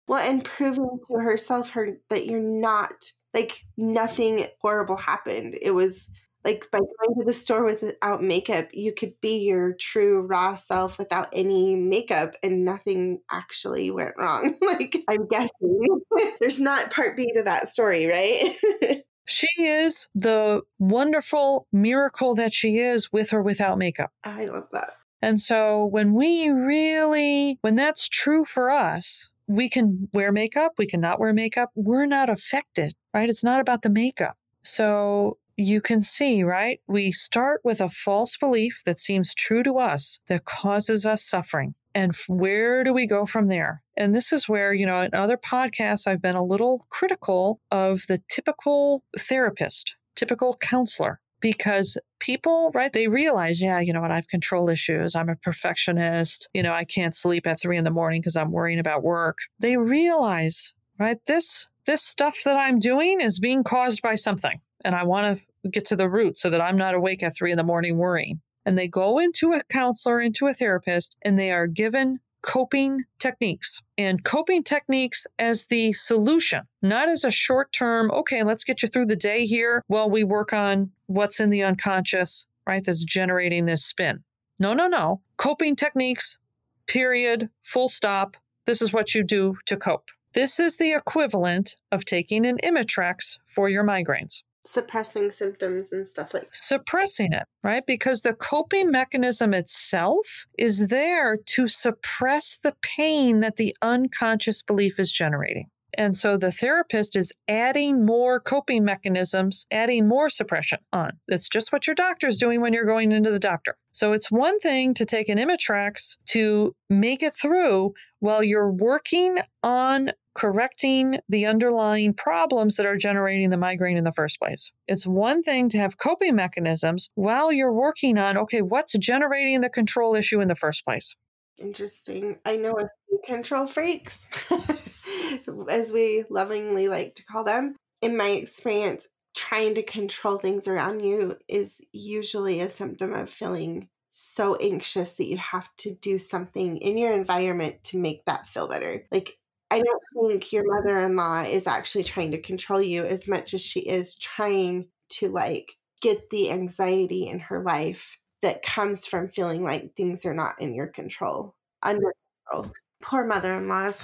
S2: Well, and proving to herself her that you're not like nothing horrible happened. It was like by going to the store without makeup, you could be your true raw self without any makeup and nothing actually went wrong. like I'm guessing there's not part B to that story, right?
S1: she is the wonderful miracle that she is with or without makeup.
S2: I love that.
S1: And so when we really, when that's true for us, we can wear makeup, we can not wear makeup. We're not affected, right? It's not about the makeup. So you can see, right? We start with a false belief that seems true to us that causes us suffering. And where do we go from there? And this is where, you know, in other podcasts, I've been a little critical of the typical therapist, typical counselor, because people, right, they realize, yeah, you know what, I have control issues. I'm a perfectionist. You know, I can't sleep at three in the morning because I'm worrying about work. They realize, right, this this stuff that I'm doing is being caused by something. And I want to get to the root so that I'm not awake at three in the morning worrying. And they go into a counselor, into a therapist, and they are given coping techniques and coping techniques as the solution, not as a short term, okay, let's get you through the day here while we work on what's in the unconscious, right? That's generating this spin. No, no, no. Coping techniques, period, full stop. This is what you do to cope. This is the equivalent of taking an Imitrex for your migraines
S2: suppressing symptoms and stuff like that.
S1: suppressing it right because the coping mechanism itself is there to suppress the pain that the unconscious belief is generating and so the therapist is adding more coping mechanisms, adding more suppression on. That's just what your doctor's doing when you're going into the doctor. So it's one thing to take an Imitrex to make it through while you're working on correcting the underlying problems that are generating the migraine in the first place. It's one thing to have coping mechanisms while you're working on, okay, what's generating the control issue in the first place?
S2: Interesting. I know a few control freaks, as we lovingly like to call them. In my experience, trying to control things around you is usually a symptom of feeling so anxious that you have to do something in your environment to make that feel better. Like I don't think your mother in law is actually trying to control you as much as she is trying to like get the anxiety in her life that comes from feeling like things are not in your control, under control. Poor mother in laws.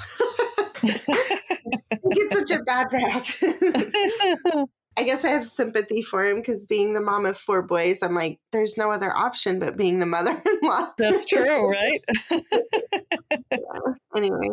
S2: get such a bad rap. I guess I have sympathy for him because being the mom of four boys, I'm like, there's no other option but being the mother in law.
S1: That's true, right?
S2: yeah. Anyway,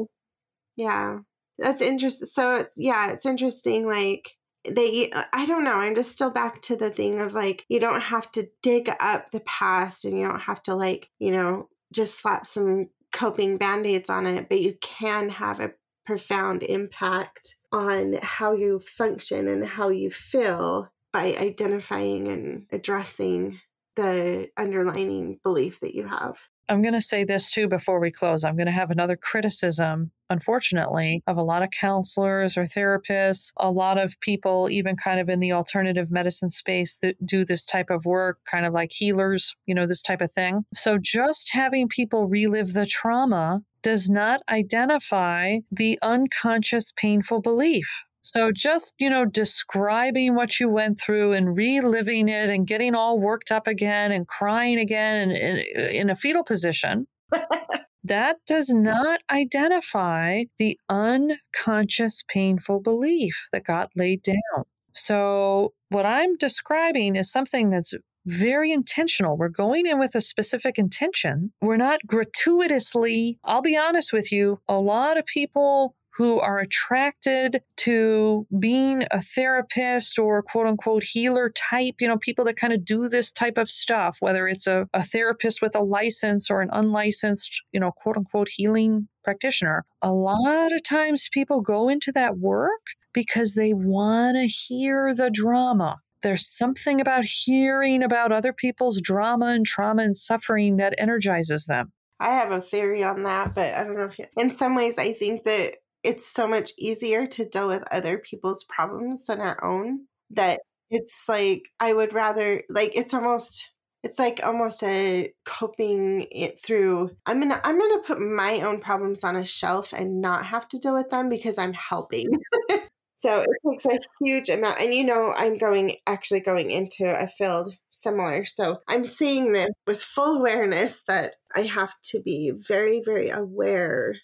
S2: yeah, that's interesting. So it's yeah, it's interesting. Like they, uh, I don't know. I'm just still back to the thing of like you don't have to dig up the past, and you don't have to like you know just slap some coping band-aids on it, but you can have a profound impact on how you function and how you feel by identifying and addressing the underlying belief that you have.
S1: I'm going to say this too before we close. I'm going to have another criticism, unfortunately, of a lot of counselors or therapists, a lot of people, even kind of in the alternative medicine space that do this type of work, kind of like healers, you know, this type of thing. So just having people relive the trauma does not identify the unconscious painful belief. So just, you know, describing what you went through and reliving it and getting all worked up again and crying again in, in a fetal position, that does not identify the unconscious painful belief that got laid down. So what I'm describing is something that's very intentional. We're going in with a specific intention. We're not gratuitously, I'll be honest with you, a lot of people who are attracted to being a therapist or quote unquote healer type, you know, people that kind of do this type of stuff, whether it's a, a therapist with a license or an unlicensed, you know, quote unquote healing practitioner, a lot of times people go into that work because they want to hear the drama. There's something about hearing about other people's drama and trauma and suffering that energizes them.
S2: I have a theory on that, but I don't know if you, in some ways I think that it's so much easier to deal with other people's problems than our own that it's like I would rather like it's almost it's like almost a coping it through i'm gonna i'm gonna put my own problems on a shelf and not have to deal with them because i'm helping. So it takes a huge amount and you know i'm going actually going into a field similar so i'm seeing this with full awareness that i have to be very very aware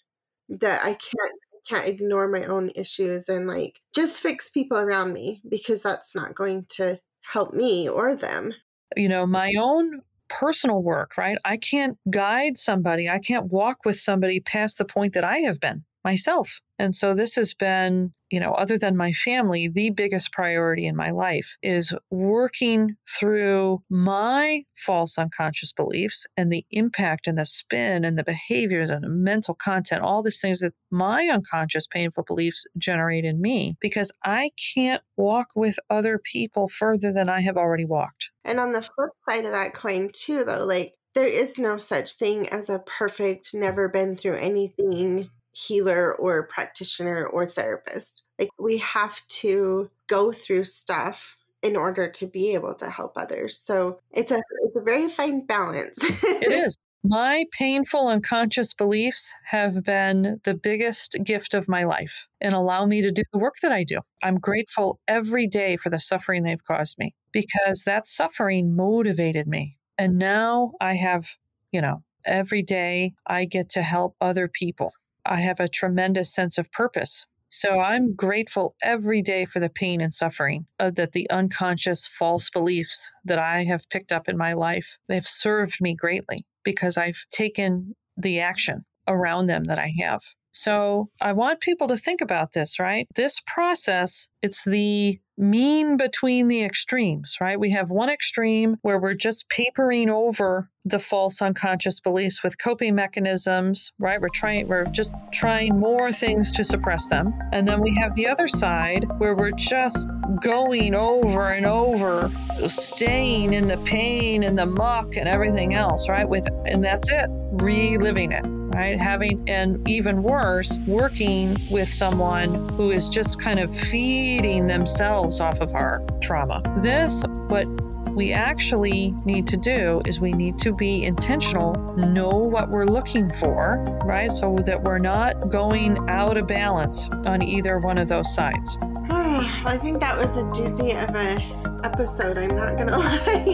S2: that i can't can't ignore my own issues and like just fix people around me because that's not going to help me or them.
S1: You know, my own personal work, right? I can't guide somebody, I can't walk with somebody past the point that I have been myself. And so this has been, you know, other than my family, the biggest priority in my life is working through my false unconscious beliefs and the impact and the spin and the behaviors and the mental content, all these things that my unconscious painful beliefs generate in me because I can't walk with other people further than I have already walked.
S2: And on the flip side of that coin, too, though, like there is no such thing as a perfect, never been through anything healer or practitioner or therapist. Like we have to go through stuff in order to be able to help others. So it's a it's a very fine balance.
S1: it is. My painful unconscious beliefs have been the biggest gift of my life and allow me to do the work that I do. I'm grateful every day for the suffering they've caused me because that suffering motivated me. And now I have, you know, every day I get to help other people I have a tremendous sense of purpose. So I'm grateful every day for the pain and suffering uh, that the unconscious false beliefs that I have picked up in my life. They've served me greatly because I've taken the action around them that I have. So I want people to think about this, right? This process, it's the mean between the extremes, right? We have one extreme where we're just papering over the false unconscious beliefs with coping mechanisms, right? We're trying we're just trying more things to suppress them. And then we have the other side where we're just going over and over staying in the pain and the muck and everything else, right? With and that's it, reliving it right? Having, and even worse, working with someone who is just kind of feeding themselves off of our trauma. This, what we actually need to do is we need to be intentional, know what we're looking for, right? So that we're not going out of balance on either one of those sides.
S2: I think that was a juicy of a episode. I'm not gonna lie.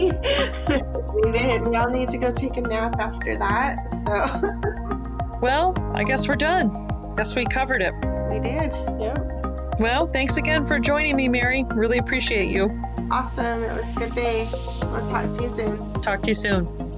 S2: we did. We all need to go take a nap after that. So.
S1: Well, I guess we're done. Guess we covered it.
S2: We did. Yep.
S1: Well, thanks again for joining me, Mary. Really appreciate you.
S2: Awesome. It was a good day. I'll talk to you soon.
S1: Talk to you soon.